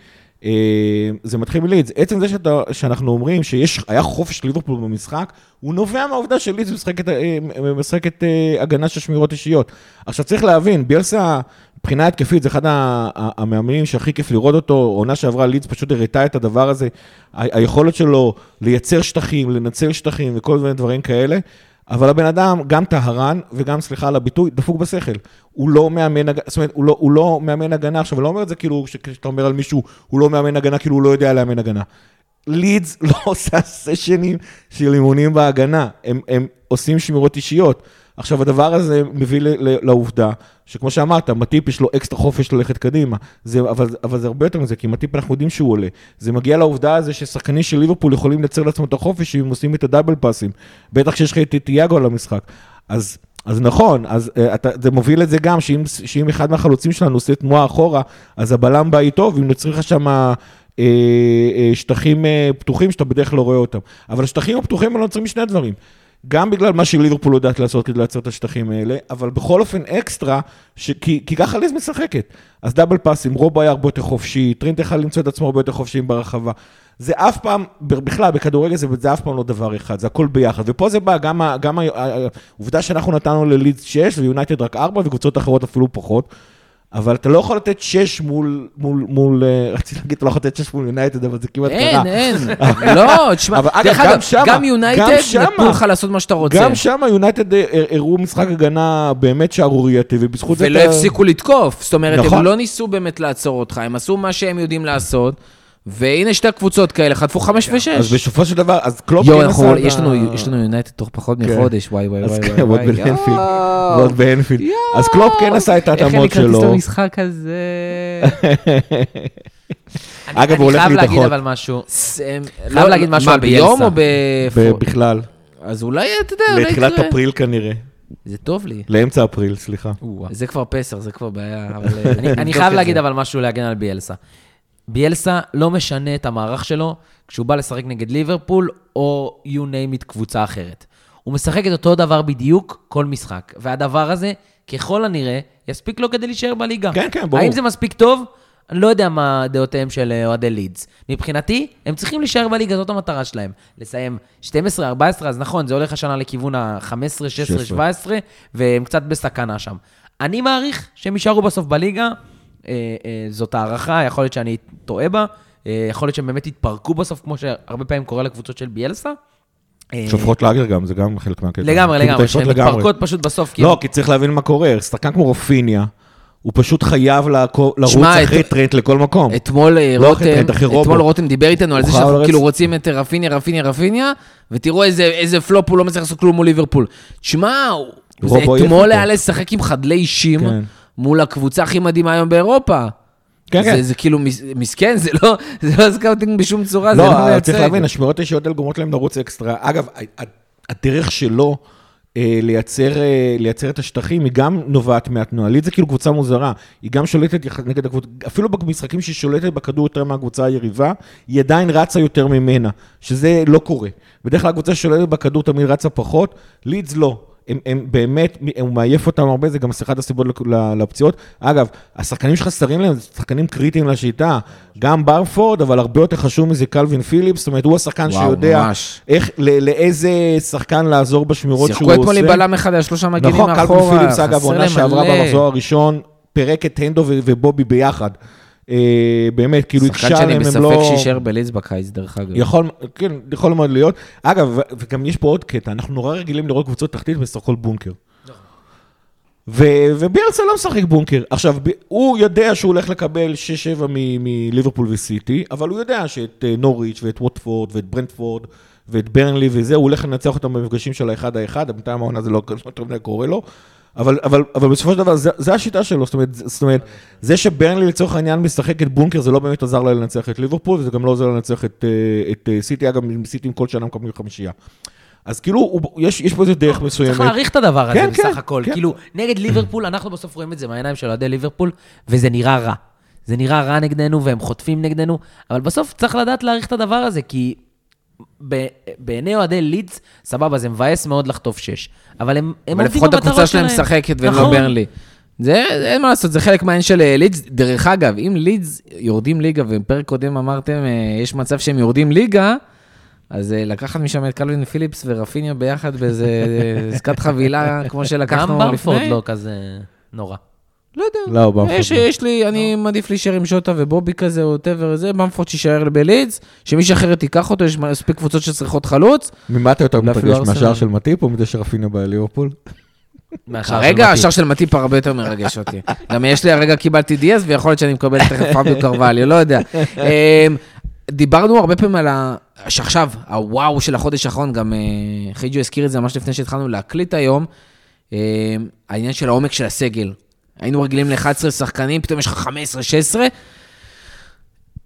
Speaker 2: זה מתחיל מלידס. עצם זה שאתה, שאנחנו אומרים שהיה חופש ליברפול במשחק, הוא נובע מהעובדה שלידס משחקת, אה, משחקת אה, הגנה של שמירות אישיות. עכשיו צריך להבין, ביאלסה, מבחינה התקפית, זה אחד המאמנים שהכי כיף לראות אותו, עונה שעברה לידס פשוט הראתה את הדבר הזה, היכולת שלו לייצר שטחים, לנצל שטחים וכל מיני דברים כאלה. אבל הבן אדם, גם טהרן, וגם, סליחה על הביטוי, דפוק בשכל. הוא לא מאמן זאת אומרת, הוא לא, הוא לא מאמן הגנה. עכשיו, אני לא אומר את זה כאילו, כשאתה אומר על מישהו, הוא לא מאמן הגנה, כאילו הוא לא יודע לאמן הגנה. לידס לא עושה סשנים של אימונים בהגנה, הם, הם עושים שמירות אישיות. עכשיו, הדבר הזה מביא לעובדה, שכמו שאמרת, מטיפ יש לו אקסטרה חופש ללכת קדימה, זה, אבל, אבל זה הרבה יותר מזה, כי מטיפ אנחנו יודעים שהוא עולה. זה מגיע לעובדה הזו ששחקנים של ליברפול יכולים לייצר לעצמם את החופש אם הם עושים את הדאבל פאסים, בטח כשיש לך את תיאגו על המשחק. אז, אז נכון, אז uh, אתה, זה מוביל את זה גם, שאם, שאם אחד מהחלוצים שלנו עושה תנועה אחורה, אז הבלם בא איתו, ואם נוצרים לך שם אה, אה, שטחים אה, פתוחים שאתה בדרך כלל לא רואה אותם. אבל השטחים הפתוחים האלה נוצרים משני דברים. גם בגלל מה שליברפול יודעת לעשות כדי לייצר את השטחים האלה, אבל בכל אופן אקסטרה, ש... כי, כי ככה לידס משחקת. אז דאבל פאסים, רובו היה הרבה יותר חופשי, טרנט יכול למצוא את עצמו הרבה יותר חופשי ברחבה. זה אף פעם, בכלל, בכדורגל זה, זה אף פעם לא דבר אחד, זה הכל ביחד. ופה זה בא, גם, גם העובדה שאנחנו נתנו ללידס 6 ויונייטד רק 4 וקבוצות אחרות אפילו פחות. אבל אתה לא יכול לתת 6 מול, מול, מול, אה, רציתי להגיד, אתה לא יכול לתת 6 מול יונייטד, אבל זה כמעט קרה.
Speaker 1: אין, אין. לא, תשמע, דרך
Speaker 2: גם
Speaker 1: אגב,
Speaker 2: שמה,
Speaker 1: גם יונייטד נתנו לך לעשות מה שאתה רוצה.
Speaker 2: גם שם יונייטד אה, הראו משחק הגנה באמת שערורייתי, ובזכות זה...
Speaker 1: ולא הפסיקו לתקוף. זאת אומרת,
Speaker 2: נכון.
Speaker 1: הם לא ניסו באמת לעצור אותך, הם עשו מה שהם יודעים לעשות, והנה שתי קבוצות כאלה, חטפו חמש ושש.
Speaker 2: אז בסופו של דבר, אז קלופ
Speaker 1: יואו,
Speaker 2: כן
Speaker 1: אנחנו-
Speaker 2: עשה את
Speaker 1: יש
Speaker 2: ה-
Speaker 1: לנו- יש לנו יונייטד תוך פחות
Speaker 2: כן.
Speaker 1: מחודש, וואי וואי
Speaker 2: אז
Speaker 1: וואי
Speaker 2: כן,
Speaker 1: וואי.
Speaker 2: ועוד
Speaker 1: וואי,
Speaker 2: באנפילד. ועוד באנפילד. אז קלופ כן עשה את
Speaker 1: איך אין לי
Speaker 2: ההתאמות
Speaker 1: כרטיס
Speaker 2: שלו.
Speaker 1: למשחק הזה?
Speaker 2: אגב, הוא הולך
Speaker 3: אני חייב להגיד. אבל משהו.
Speaker 1: ס-
Speaker 3: חייב
Speaker 1: לא-
Speaker 3: להגיד משהו
Speaker 1: מה,
Speaker 3: על
Speaker 1: ביום. או ב...
Speaker 2: בכלל,
Speaker 1: אז אולי, אתה יודע, אולי
Speaker 2: לתחילת. אפריל כנראה.
Speaker 1: זה טוב לי.
Speaker 2: לאמצע אפריל, סליחה.
Speaker 1: זה כבר פסח, זה כבר בעיה, אבל... אה,
Speaker 3: אני- אני חייב להגיד. אבל משהו להגן על ביאלסה. ביאלסה לא משנה את המערך שלו כשהוא בא לשחק נגד ליברפול או you name it קבוצה אחרת. הוא משחק את אותו דבר בדיוק כל משחק, והדבר הזה, ככל הנראה, יספיק לו כדי להישאר בליגה.
Speaker 2: כן, כן, ברור.
Speaker 3: האם זה מספיק טוב? אני לא יודע מה דעותיהם של אה, אוהדי לידס. מבחינתי, הם צריכים להישאר בליגה, זאת המטרה שלהם. לסיים 12, 14, אז נכון, זה הולך השנה לכיוון ה-15, 16,
Speaker 2: 16.
Speaker 3: 17, והם קצת בסכנה שם. אני מעריך שהם יישארו בסוף בליגה, זאת הערכה, יכול להיות שאני טועה בה, אה, יכול להיות שהם באמת יתפרקו בסוף, כמו שהרבה פעמים קורה לקבוצות של ביאלסה. אה,
Speaker 2: שופכות לאגר גם, זה גם חלק מהקטע.
Speaker 3: לגמרי,
Speaker 2: כאילו,
Speaker 3: לגמרי, שהן. מתפרקות פשוט בסוף.
Speaker 2: לא,
Speaker 3: הם-
Speaker 2: כי צריך להבין מה קורה. שחקן כמו רופיניה, הוא פשוט חייב לרוץ אחרי טרנט לכל מקום.
Speaker 1: אתמול אה,
Speaker 2: לא
Speaker 1: רותם, דיבר איתנו על זה שאנחנו כאילו רוצים את רפיניה, רפיניה, רפיניה, ותראו איזה, פלופ הוא לא מצליח לעשות כלום מול ליברפול. תשמע, אתמול. היה לשחק עם חדלי אישים
Speaker 2: כן.
Speaker 1: מול הקבוצה הכי מדהימה היום באירופה.
Speaker 2: כן,
Speaker 1: זה,
Speaker 2: כן.
Speaker 1: זה כאילו מס- מסכן, זה לא, זה לא scouting בשום צורה, זה
Speaker 2: לא,
Speaker 1: לא מייצג.
Speaker 2: צריך להבין, השמירות האישיות האלה גורמות להם לרוץ אקסטרה. אגב, הדרך שלו אה, לייצר, אה, לייצר את השטחים, היא גם נובעת מהתנועה. לידס זה כאילו קבוצה מוזרה. היא גם שולטת נגד הקבוצה, אפילו במשחקים שהיא שולטת בכדור יותר מהקבוצה היריבה, היא עדיין רצה יותר ממנה, שזה לא קורה. בדרך כלל הקבוצה ששולטת בכדור תמיד רצה פחות, לידס לא. הם, הם באמת, הוא מעייף אותם הרבה, זה גם אחת הסיבות לפציעות. אגב, השחקנים שחסרים להם, זה שחקנים קריטיים לשיטה. גם ברפורד, אבל הרבה יותר חשוב מזה קלווין פיליפס, זאת אומרת, הוא השחקן
Speaker 1: וואו,
Speaker 2: שיודע
Speaker 1: ממש.
Speaker 2: איך, ל- לאיזה שחקן לעזור בשמירות שהוא
Speaker 1: שיחקו
Speaker 2: עושה.
Speaker 1: אתמול עם בלם אחד על שלושה מגינים
Speaker 2: נכון,
Speaker 1: מאחורה.
Speaker 2: קלווין פיליפס, אגב, עונה שעברה. במחזור הראשון, פירק את הנדו ובובי ביחד. אה, באמת, כאילו
Speaker 1: שחקן
Speaker 2: הקשה
Speaker 1: שאני
Speaker 2: עליהם, הם
Speaker 1: בספק
Speaker 2: לא...
Speaker 1: שיישאר בלידס בקיץ, דרך אגב.
Speaker 2: יכול, כן, יכול מאוד להיות. אגב, וגם יש פה עוד קטע, אנחנו נורא רגילים לראות קבוצות תחתית בסך בונקר. ו- וביאלסה לא משחק בונקר. עכשיו, ב- הוא יודע שהוא הולך לקבל 6-7 מ- מליברפול וסיטי, אבל הוא יודע שאת אה, נוריץ' ואת ווטפורד ואת ברנדפורד ואת ברנלי וזה, הוא הולך לנצח אותם במפגשים של האחד האחד, בינתיים העונה זה לא יותר מדי קורה לו. אבל, אבל, אבל בסופו של דבר, זה, זה השיטה שלו, זאת אומרת, זאת אומרת, זה שברנלי לצורך העניין משחק את בונקר, זה לא באמת עזר לה לנצח את ליברפול, וזה גם לא עוזר לנצח את, אה, את אה, סיטי, אגב, סיטי כל שנה מקבלים חמישייה. אז כאילו, הוא, יש, יש פה איזה דרך מסוימת.
Speaker 3: צריך להעריך את הדבר הזה
Speaker 2: כן,
Speaker 3: בסך
Speaker 2: כן,
Speaker 3: הכל.
Speaker 2: כן.
Speaker 3: כאילו, נגד ליברפול, אנחנו בסוף רואים את זה מהעיניים של אוהדי ליברפול, וזה נראה רע. זה נראה רע נגדנו, והם חוטפים נגדנו, אבל בסוף צריך לדעת להעריך את הדבר הזה, כי בעיני אוהדי לידס, סבבה, זה מבאס מאוד לחטוף שש. אבל הם, הם
Speaker 1: אבל
Speaker 3: עובדים
Speaker 1: לפחות
Speaker 3: במטרות
Speaker 1: הקבוצה שלהם
Speaker 3: שלהם.
Speaker 1: משחקת ולא
Speaker 3: נכון.
Speaker 1: ברנלי. זה, אין מה לעשות, זה חלק מהעניין של אה, לידס. דרך אגב, אם לידס יורדים ליגה, ובפרק קודם אמרתם, אה, יש מצב שהם יורדים ליגה, אז אה, לקחת משם את קלווין פיליפס ורפיניה ביחד באיזה עסקת חבילה, כמו
Speaker 3: גם
Speaker 1: שלקחנו
Speaker 3: במפורד
Speaker 1: לפני.
Speaker 3: לא כזה נורא.
Speaker 1: לא יודע.
Speaker 2: לא, במפורד
Speaker 1: יש,
Speaker 2: לא.
Speaker 1: יש לי, אני מעדיף להישאר עם ז'וטה ובובי כזה, או whatever זה, במפורד שיישאר בלידס, שמישהו אחר תיקח אותו, יש מספיק קבוצות שצריכות חלוץ.
Speaker 2: ממה אתה יותר מתרגש. מהשער של מטיפ או מזה שרפיניה בליברפול?
Speaker 3: מטיפ.
Speaker 1: השער של מטיפ הרבה יותר מרגש אותי. גם יש לי, הרגע קיבלתי דיאז, ויכול להיות שאני מקבל תכף פאביו קרווליו, לא יודע. אמ, דיברנו הרבה פעמים על ה... שעכשיו, הוואו של החודש האחרון, גם אה, חיג'ו הזכיר את זה ממש לפני שהתחלנו להקליט היום, אמ, העניין של העומק של הסגל. היינו רגילים ל-11 שחקנים, פתאום יש לך 15-16.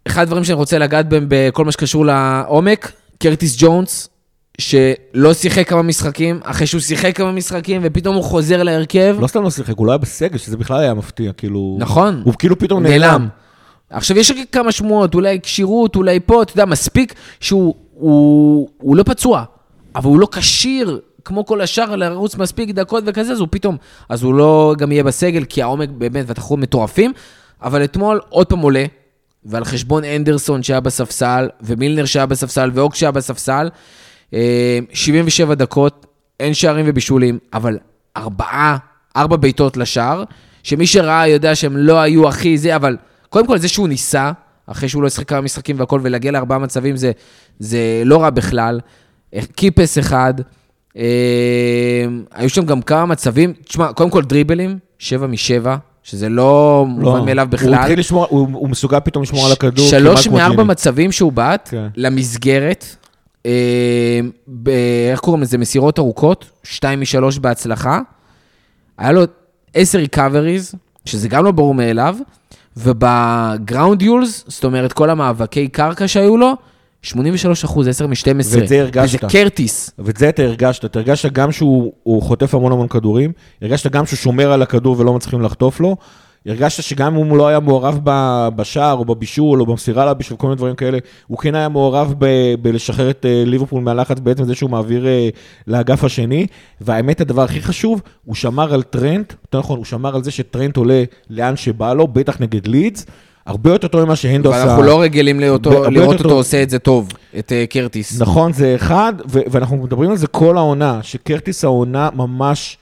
Speaker 1: אחד הדברים שאני רוצה לגעת בהם בכל מה שקשור לעומק, קרטיס ג'ונס, שלא שיחק כמה משחקים, אחרי שהוא שיחק כמה משחקים, ופתאום הוא חוזר להרכב.
Speaker 2: לא סתם לא שיחק, הוא לא היה בסגל, שזה בכלל היה מפתיע, כאילו...
Speaker 1: נכון.
Speaker 2: הוא כאילו פתאום
Speaker 1: נעלם.
Speaker 2: נעלם.
Speaker 1: עכשיו, יש רק כמה שמועות, אולי כשירות, אולי פה, אתה יודע, מספיק שהוא הוא, הוא לא פצוע, אבל הוא לא כשיר, כמו כל השאר, לרוץ מספיק דקות וכזה, אז הוא פתאום, אז הוא לא גם יהיה בסגל, כי העומק באמת והתחרות מטורפים, אבל אתמול עוד פעם עולה, ועל חשבון אנדרסון שהיה בספסל, ומילנר שהיה בספסל, ואוק שהיה בספסל, אה, 77 דקות, אין שערים ובישולים, אבל ארבעה, ארבע בעיטות לשער, שמי שראה יודע שהם לא היו הכי זה, אבל קודם כל זה שהוא ניסה, אחרי שהוא לא ישחק כמה משחקים והכל, ולהגיע לארבעה מצבים זה, זה לא רע בכלל. אה, קיפס אחד, אה, היו שם גם כמה מצבים, תשמע, קודם כל דריבלים, שבע משבע, שזה לא מובן מאליו בכלל.
Speaker 2: הוא התחיל לשמור, הוא הוא מסוגל פתאום לשמור על הכדור.
Speaker 1: שלוש מארבע. מצבים שהוא בעט
Speaker 2: כן.
Speaker 1: למסגרת, אה, ב- איך קוראים לזה? מסירות ארוכות, שתיים משלוש בהצלחה. היה לו עשר recoveries, שזה גם לא ברור מאליו, וב ground duels, זאת אומרת, כל המאבקי קרקע שהיו לו, 83 אחוז, 10 מ-12.
Speaker 2: ואת זה הרגשת.
Speaker 1: וזה קרטיס.
Speaker 2: ואת זה אתה הרגשת, אתה הרגשת גם שהוא הוא חוטף המון המון כדורים, הרגשת גם שהוא שומר על הכדור ולא מצליחים לחטוף לו, הרגשת שגם אם הוא לא היה מעורב בשער או בבישול או במסירה לבישול, כל מיני דברים כאלה, הוא כן היה מעורב ב- בלשחרר את אה, ליברפול מהלחץ בעצם זה שהוא מעביר אה, לאגף השני, והאמת הדבר הכי חשוב, הוא שמר על טרנט, יותר נכון, הוא שמר על זה שטרנט עולה לאן שבא לו, בטח נגד לידס, הרבה יותר טוב ממה שהנדו עשה.
Speaker 1: ואנחנו לא רגילים לאותו-
Speaker 2: יותר
Speaker 1: לראות
Speaker 2: טוב.
Speaker 1: אותו עושה את זה טוב, את אה, קרטיס.
Speaker 2: נכון, זה אחד, ו- ואנחנו מדברים על זה כל העונה, שקרטיס העונה ממש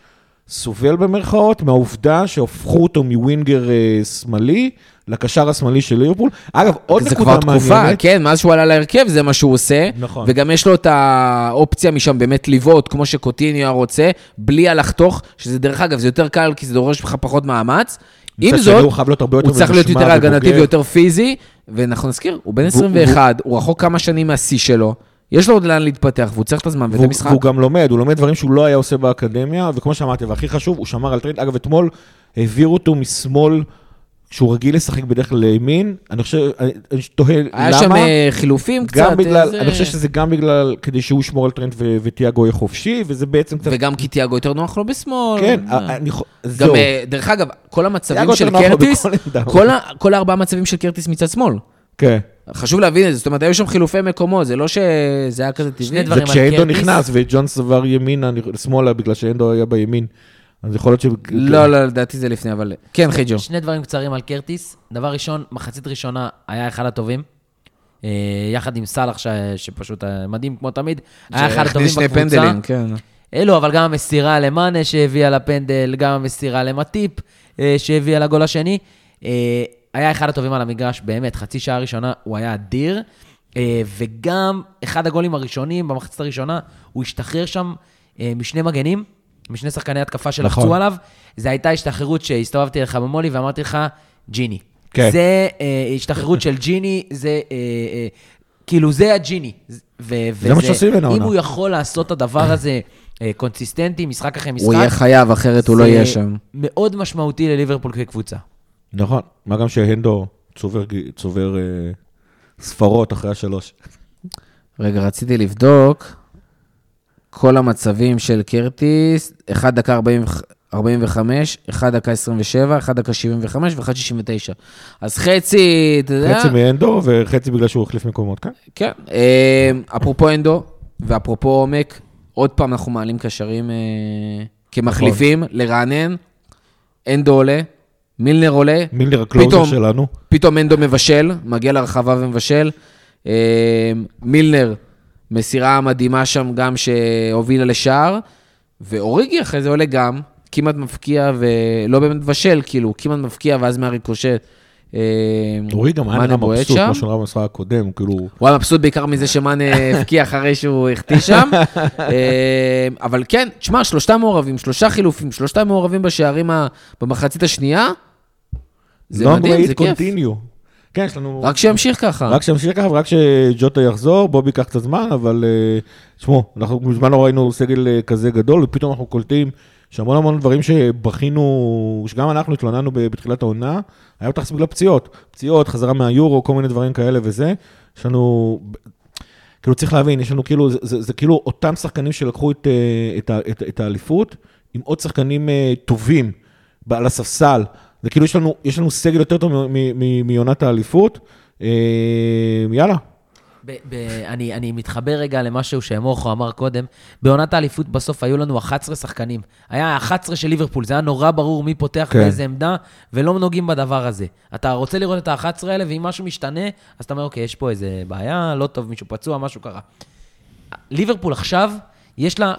Speaker 2: סובל במרכאות, מהעובדה שהפכו אותו מווינגר אה, שמאלי לקשר השמאלי של ליברפול. אגב, עוד
Speaker 1: זה
Speaker 2: נקודה
Speaker 1: כבר
Speaker 2: מעניינת.
Speaker 1: תקופה, כן, מאז שהוא עלה להרכב זה מה שהוא עושה.
Speaker 2: נכון.
Speaker 1: וגם יש לו את האופציה משם באמת לבעוט, כמו שקוטיניו היה רוצה, בלי הלחתוך, שזה דרך אגב, זה יותר קל, כי זה דורש לך פחות מאמץ. עם זאת,
Speaker 2: הוא
Speaker 1: הוא צריך להיות יותר הגנתי. ויותר פיזי, ואנחנו נזכיר, הוא בן
Speaker 2: והוא-
Speaker 1: 21, הוא רחוק כמה שנים מהשיא שלו, יש לו עוד לאן להתפתח, והוא צריך את הזמן ואת
Speaker 2: והוא,
Speaker 1: המשחק.
Speaker 2: והוא גם לומד, הוא לומד דברים שהוא לא היה עושה באקדמיה, וכמו שאמרתי, והכי חשוב, הוא שמר על טרנד. אגב, אתמול העבירו אותו משמאל, שהוא רגיל לשחק בדרך כלל לימין, אני חושב, אני, אני תוהה למה.
Speaker 1: היה שם אה, חילופים קצת.
Speaker 2: בגלל,
Speaker 1: איזה-
Speaker 2: אני חושב שזה גם בגלל, כדי שהוא ישמור על טרנד ו- וטיאגו יהיה חופשי, וזה בעצם קצת...
Speaker 1: וגם כי תיאגו יותר נוח לו בשמאל.
Speaker 2: כן,
Speaker 1: אה.
Speaker 2: אני חו-
Speaker 1: גם,
Speaker 2: זהו.
Speaker 1: אה, דרך אגב, כל המצבים של קרטיס. כל ה- כל הארבעה מצבים של קרטיס מצד שמאל.
Speaker 2: כן.
Speaker 1: חשוב להבין את זה, זאת אומרת, היו שם חילופי מקומות, זה לא שזה היה כזה טבעי.
Speaker 3: שני.
Speaker 2: זה כשאנדו. נכנס וג'ונס עבר ימינה, שמאלה, בגלל שאנדו היה בימין. אז יכול להיות ש...
Speaker 1: לא, לא, לדעתי זה לפני, אבל... כן, חיג'ו.
Speaker 3: שני דברים קצרים על קרטיס. דבר ראשון, מחצית ראשונה היה אחד הטובים. אה, יחד עם סאלח, ש- שפשוט אה, מדהים כמו תמיד. היה אחד הטובים
Speaker 1: שני
Speaker 3: בקבוצה.
Speaker 1: פנדלים, כן.
Speaker 3: אלו, אבל גם המסירה למאנה שהביאה לפנדל, גם המסירה למטיפ אה, שהביאה לגול השני. היה אחד הטובים על המגרש, באמת, חצי שעה ראשונה הוא היה אדיר. אה, וגם אחד הגולים הראשונים במחצית הראשונה, הוא השתחרר שם אה, משני מגנים, משני שחקני התקפה שלחצו
Speaker 2: נכון.
Speaker 3: עליו. זו הייתה השתחררות שהסתובבתי לך במולי ואמרתי לך, ג'יני.
Speaker 2: כן.
Speaker 3: זה אה, השתחררות של ג'יני, זה... אה, אה, כאילו, זה הג'יני. ו-
Speaker 2: זה מה שעושים ממנו
Speaker 3: אם. הוא יכול לעשות את הדבר הזה אה, קונסיסטנטי, משחק אחרי משחק,
Speaker 1: הוא יהיה חייב, אחרת הוא לא יהיה שם.
Speaker 3: מאוד משמעותי לליברפול כקבוצה.
Speaker 2: נכון, מה גם שהנדו צובר, צובר אה, ספרות אחרי השלוש.
Speaker 1: רגע, רציתי לבדוק כל המצבים של קרטיס, 1 דקה 40 45, 1 דקה 27, 1 דקה 75 ו-1 69. אז חצי, אתה יודע...
Speaker 2: חצי מהנדו וחצי בגלל שהוא החליף מקומות, כן?
Speaker 1: כן. אה, אפרופו אנדו, ואפרופו עומק, עוד פעם אנחנו מעלים קשרים אה, כמחליפים, לרענן, אנדו עולה, מילנר עולה,
Speaker 2: מילנר הקלוזר שלנו.
Speaker 1: פתאום אנדו מבשל, מגיע לרחבה ומבשל. אה, מילנר, מסירה מדהימה שם גם שהובילה לשער, ואוריגי אחרי זה עולה גם, כמעט מפקיע ולא באמת מבשל, כאילו, כמעט מפקיע ואז מהריקושט. אה,
Speaker 2: אורי גם היה נראה מבסוט,
Speaker 1: שם.
Speaker 2: כמו שהוא נראה במשחק הקודם, כאילו...
Speaker 1: הוא היה מבסוט בעיקר מזה שמאנה הבקיע אחרי שהוא החטיא שם. אה, אבל כן, תשמע, שלושתם מעורבים, שלושה חילופים, שלושתם מעורבים בשערים במחצית השנייה. זה
Speaker 2: Long
Speaker 1: מדהים, זה
Speaker 2: it
Speaker 1: כיף.
Speaker 2: continue. כן, יש לנו...
Speaker 1: רק שימשיך ככה.
Speaker 2: רק שימשיך ככה, ורק שג'וטה יחזור, בובי ייקח קצת זמן, אבל אה, תשמעו, אנחנו מזמן לא ראינו סגל אה, כזה גדול, ופתאום אנחנו קולטים שהמון המון דברים שבכינו, שגם אנחנו התלוננו בתחילת העונה, היה בטח בגלל פציעות. פציעות, חזרה מהיורו, כל מיני דברים כאלה וזה. יש לנו, כאילו צריך להבין, יש לנו כאילו, זה, זה, זה כאילו אותם שחקנים שלקחו את, אה, את, ה- את, את האליפות, עם עוד שחקנים טובים על הספסל. זה כאילו יש לנו, יש לנו סגל יותר טוב מעונת האליפות. אה, יאללה.
Speaker 3: ב- ב- אני, אני מתחבר רגע למשהו שמוחו אמר קודם. בעונת האליפות בסוף היו לנו 11 שחקנים. היה 11 של ליברפול, זה היה נורא ברור מי פותח
Speaker 2: כן.
Speaker 3: באיזה עמדה, ולא נוגעים בדבר הזה. אתה רוצה לראות את ה-11 האלה, ואם משהו משתנה, אז אתה אומר, אוקיי, יש פה איזה בעיה, לא טוב, מישהו פצוע, משהו קרה. ליברפול עכשיו, יש לה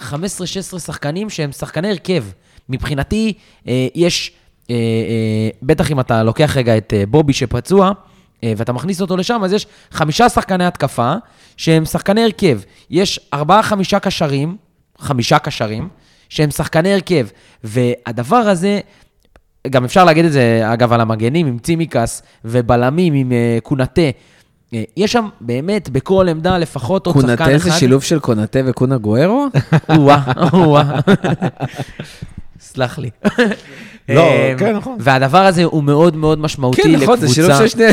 Speaker 3: 15-16 שחקנים שהם שחקני הרכב. מבחינתי, אה, יש, אה, אה, בטח אם אתה לוקח רגע את אה, בובי שפצוע, ואתה מכניס אותו לשם, אז יש חמישה שחקני התקפה שהם שחקני הרכב. יש ארבעה-חמישה קשרים, חמישה קשרים, שהם שחקני הרכב. והדבר הזה, גם אפשר להגיד את זה, אגב, על המגנים עם צימקס ובלמים עם קונאטה. יש שם באמת בכל עמדה לפחות עוד שחקן אחד.
Speaker 1: קונאטה זה שילוב של קונאטה וקונה גוארו?
Speaker 3: או-אה, או-אה. סלח לי.
Speaker 2: לא,
Speaker 3: אה,
Speaker 2: כן, נכון.
Speaker 3: והדבר הזה הוא מאוד מאוד משמעותי
Speaker 1: כן,
Speaker 3: לקבוצה.
Speaker 1: נכון, זה שילוב של שני...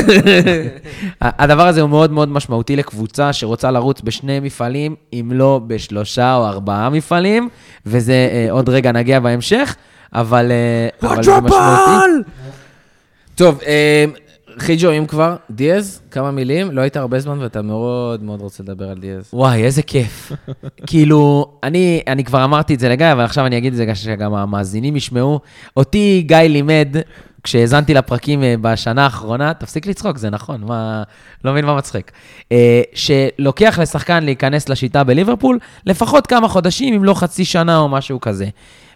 Speaker 3: הדבר הזה הוא מאוד מאוד משמעותי לקבוצה שרוצה לרוץ בשני מפעלים, אם לא בשלושה או ארבעה מפעלים, וזה אה, עוד רגע נגיע בהמשך, אבל, אה, אבל זה משמעותי.
Speaker 1: טוב, חיג'ו, אם כבר, דיאז, כמה מילים, לא היית הרבה זמן ואתה מאוד מאוד רוצה לדבר על דיאז.
Speaker 3: וואי, איזה כיף. כאילו, אני, אני כבר אמרתי את זה לגיא, אבל עכשיו אני אגיד את זה שגם המאזינים ישמעו. אותי גיא לימד, כשהאזנתי לפרקים אה, בשנה האחרונה, תפסיק לצחוק, זה נכון, מה... לא מבין מה מצחיק. אה, שלוקח לשחקן להיכנס לשיטה בליברפול לפחות כמה חודשים, אם לא חצי שנה או משהו כזה.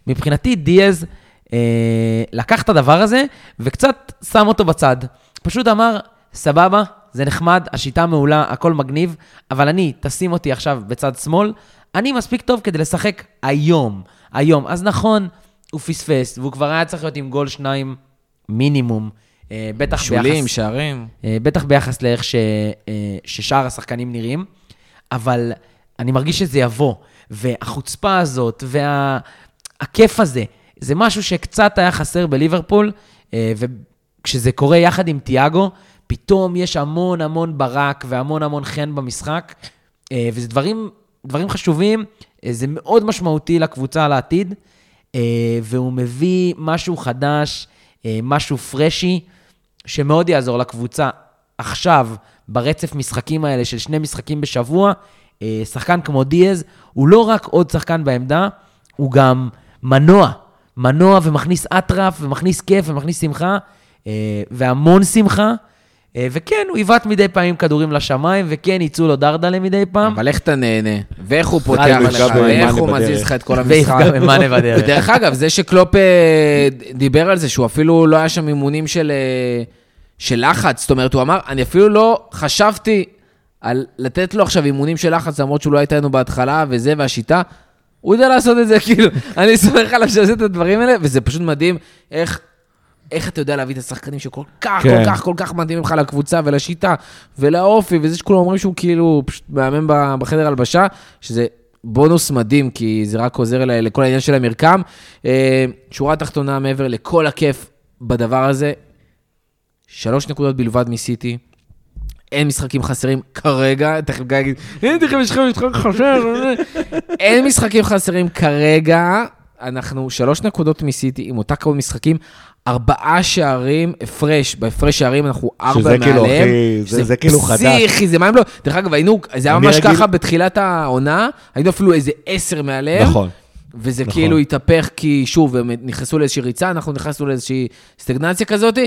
Speaker 3: מבחינתי, דיאז אה, לקח את הדבר הזה וקצת שם אותו בצד. פשוט אמר, סבבה, זה נחמד, השיטה מעולה, הכל מגניב, אבל אני, תשים אותי עכשיו בצד שמאל, אני מספיק טוב כדי לשחק היום, היום. אז נכון, הוא פספס, והוא כבר היה צריך להיות עם גול שניים מינימום, אה, בטח
Speaker 1: שולים,
Speaker 3: ביחס...
Speaker 1: שערים.
Speaker 3: אה, בטח ביחס לאיך ש, אה, ששאר השחקנים נראים, אבל אני מרגיש שזה יבוא, והחוצפה הזאת, והכיף הזה, זה משהו שקצת היה חסר בליברפול, וכשזה קורה יחד עם תיאגו, פתאום יש המון המון ברק והמון המון חן במשחק, אה, וזה דברים, דברים חשובים, אה, זה מאוד משמעותי לקבוצה לעתיד, אה, והוא מביא משהו חדש, משהו פרשי, שמאוד יעזור לקבוצה עכשיו, ברצף משחקים האלה של שני משחקים בשבוע. שחקן כמו דיאז, הוא לא רק עוד שחקן בעמדה, הוא גם מנוע. מנוע ומכניס אטרף, ומכניס כיף, ומכניס שמחה, והמון שמחה. אה, וכן, הוא עיוות מדי פעם עם כדורים לשמיים, וכן, יצאו לו דרדלה מדי פעם.
Speaker 1: אבל איך אתה נהנה? ואיך הוא פותח לך? ואיך הוא. מזיז לך את כל המשחק?
Speaker 3: ויפגע במאנה בדרך.
Speaker 1: ודרך אגב, זה שקלופ אה, דיבר על זה, שהוא אפילו לא היה שם אימונים של, אה, של לחץ, זאת אומרת, הוא אמר, אני אפילו לא חשבתי על לתת לו עכשיו אימונים של לחץ, למרות שהוא לא הייתה לנו בהתחלה, וזה, והשיטה. הוא יודע לעשות את זה, כאילו, אני סומך עליו שעושה את הדברים האלה, וזה פשוט מדהים איך... איך אתה יודע להביא את השחקנים שכל כך,
Speaker 2: כן.
Speaker 1: כל כך, כל כך מתאימים לך לקבוצה ולשיטה ולאופי, וזה שכולם אומרים שהוא כאילו פשוט מאמן בחדר הלבשה, שזה בונוס מדהים, כי זה רק עוזר ל- לכל העניין של המרקם. אה, שורה תחתונה מעבר לכל הכיף בדבר הזה, שלוש נקודות בלבד מסיטי. אין משחקים חסרים כרגע, תכף גיא יגיד, אין תכף יש לכם משחק חסר, אין משחקים חסרים כרגע, אנחנו שלוש נקודות מסיטי עם אותה כמות משחקים, ארבעה שערים הפרש, בהפרש שערים אנחנו ארבע
Speaker 2: שזה
Speaker 1: מעליהם.
Speaker 2: כאילו, אחי, זה-
Speaker 1: שזה
Speaker 2: זה כאילו חדש.
Speaker 1: פסיכי, זה מה הם לא... דרך אגב, היינו, זה היה ממש
Speaker 2: רגיל-
Speaker 1: ככה בתחילת העונה, היינו אפילו איזה עשר מעליהם.
Speaker 2: נכון.
Speaker 1: וזה
Speaker 2: נכון.
Speaker 1: כאילו התהפך, כי שוב, הם נכנסו לאיזושהי ריצה, אנחנו נכנסנו לאיזושהי סטגנציה כזאת,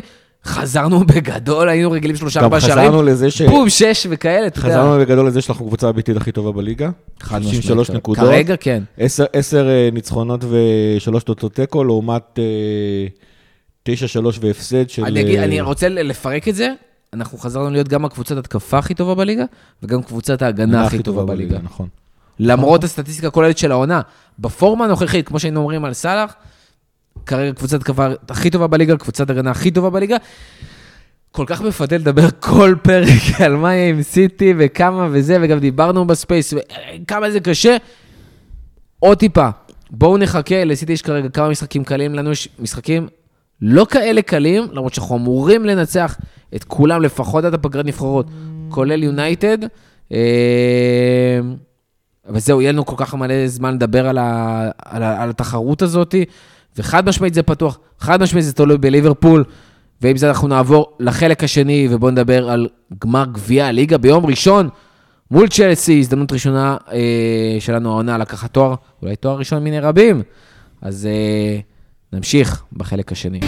Speaker 1: חזרנו בגדול, היינו רגילים שלושה
Speaker 2: גם
Speaker 1: ארבעה שערים,
Speaker 2: חזרנו לזה ש...
Speaker 1: בום, שש וכאלה, אתה יודע.
Speaker 2: חזרנו בגדול לזה שאנחנו הקבוצה הביתית הכי טובה בליגה.
Speaker 1: חד
Speaker 2: 63
Speaker 1: משמעית.
Speaker 2: נקודות.
Speaker 1: כרגע כן.
Speaker 2: עשר- עשר אה, ניצחונות ושלוש תוצאות תיקו, לעומת אה, תשע שלוש והפסד של...
Speaker 1: אני, אגיד,
Speaker 2: אה,
Speaker 1: אני רוצה לפרק את זה, אנחנו חזרנו להיות גם הקבוצת התקפה הכי טובה בליגה, וגם קבוצת ההגנה הכי טובה בליגה.
Speaker 2: נכון.
Speaker 1: למרות הסטטיסטיקה הכוללת של העונה. בפורמה הנוכחית, כמו שהיינו אומרים על סאלח, כרגע קבוצת התקפה הכי טובה בליגה, קבוצת הגנה הכי טובה בליגה. כל כך מפתה לדבר כל פרק על מה יהיה עם סיטי וכמה וזה, וגם דיברנו ב space, וכמה זה קשה. עוד טיפה, בואו נחכה, לסיטי יש כרגע כמה משחקים קלים, לנו יש משחקים לא כאלה קלים, למרות שאנחנו אמורים לנצח את כולם, לפחות עד הפגרת נבחרות, כולל יונייטד. אה, וזהו, יהיה לנו כל כך מלא זמן לדבר על, ה, על, ה, על התחרות הזאת, וחד משמעית זה פתוח, חד משמעית זה תלוי בליברפול, ועם זה אנחנו נעבור לחלק השני, ובואו נדבר על גמר גביע הליגה ביום ראשון, מול צ'לסי, הזדמנות ראשונה אה, שלנו העונה לקחת תואר, אולי תואר ראשון מיני רבים. אז אה, נמשיך בחלק השני.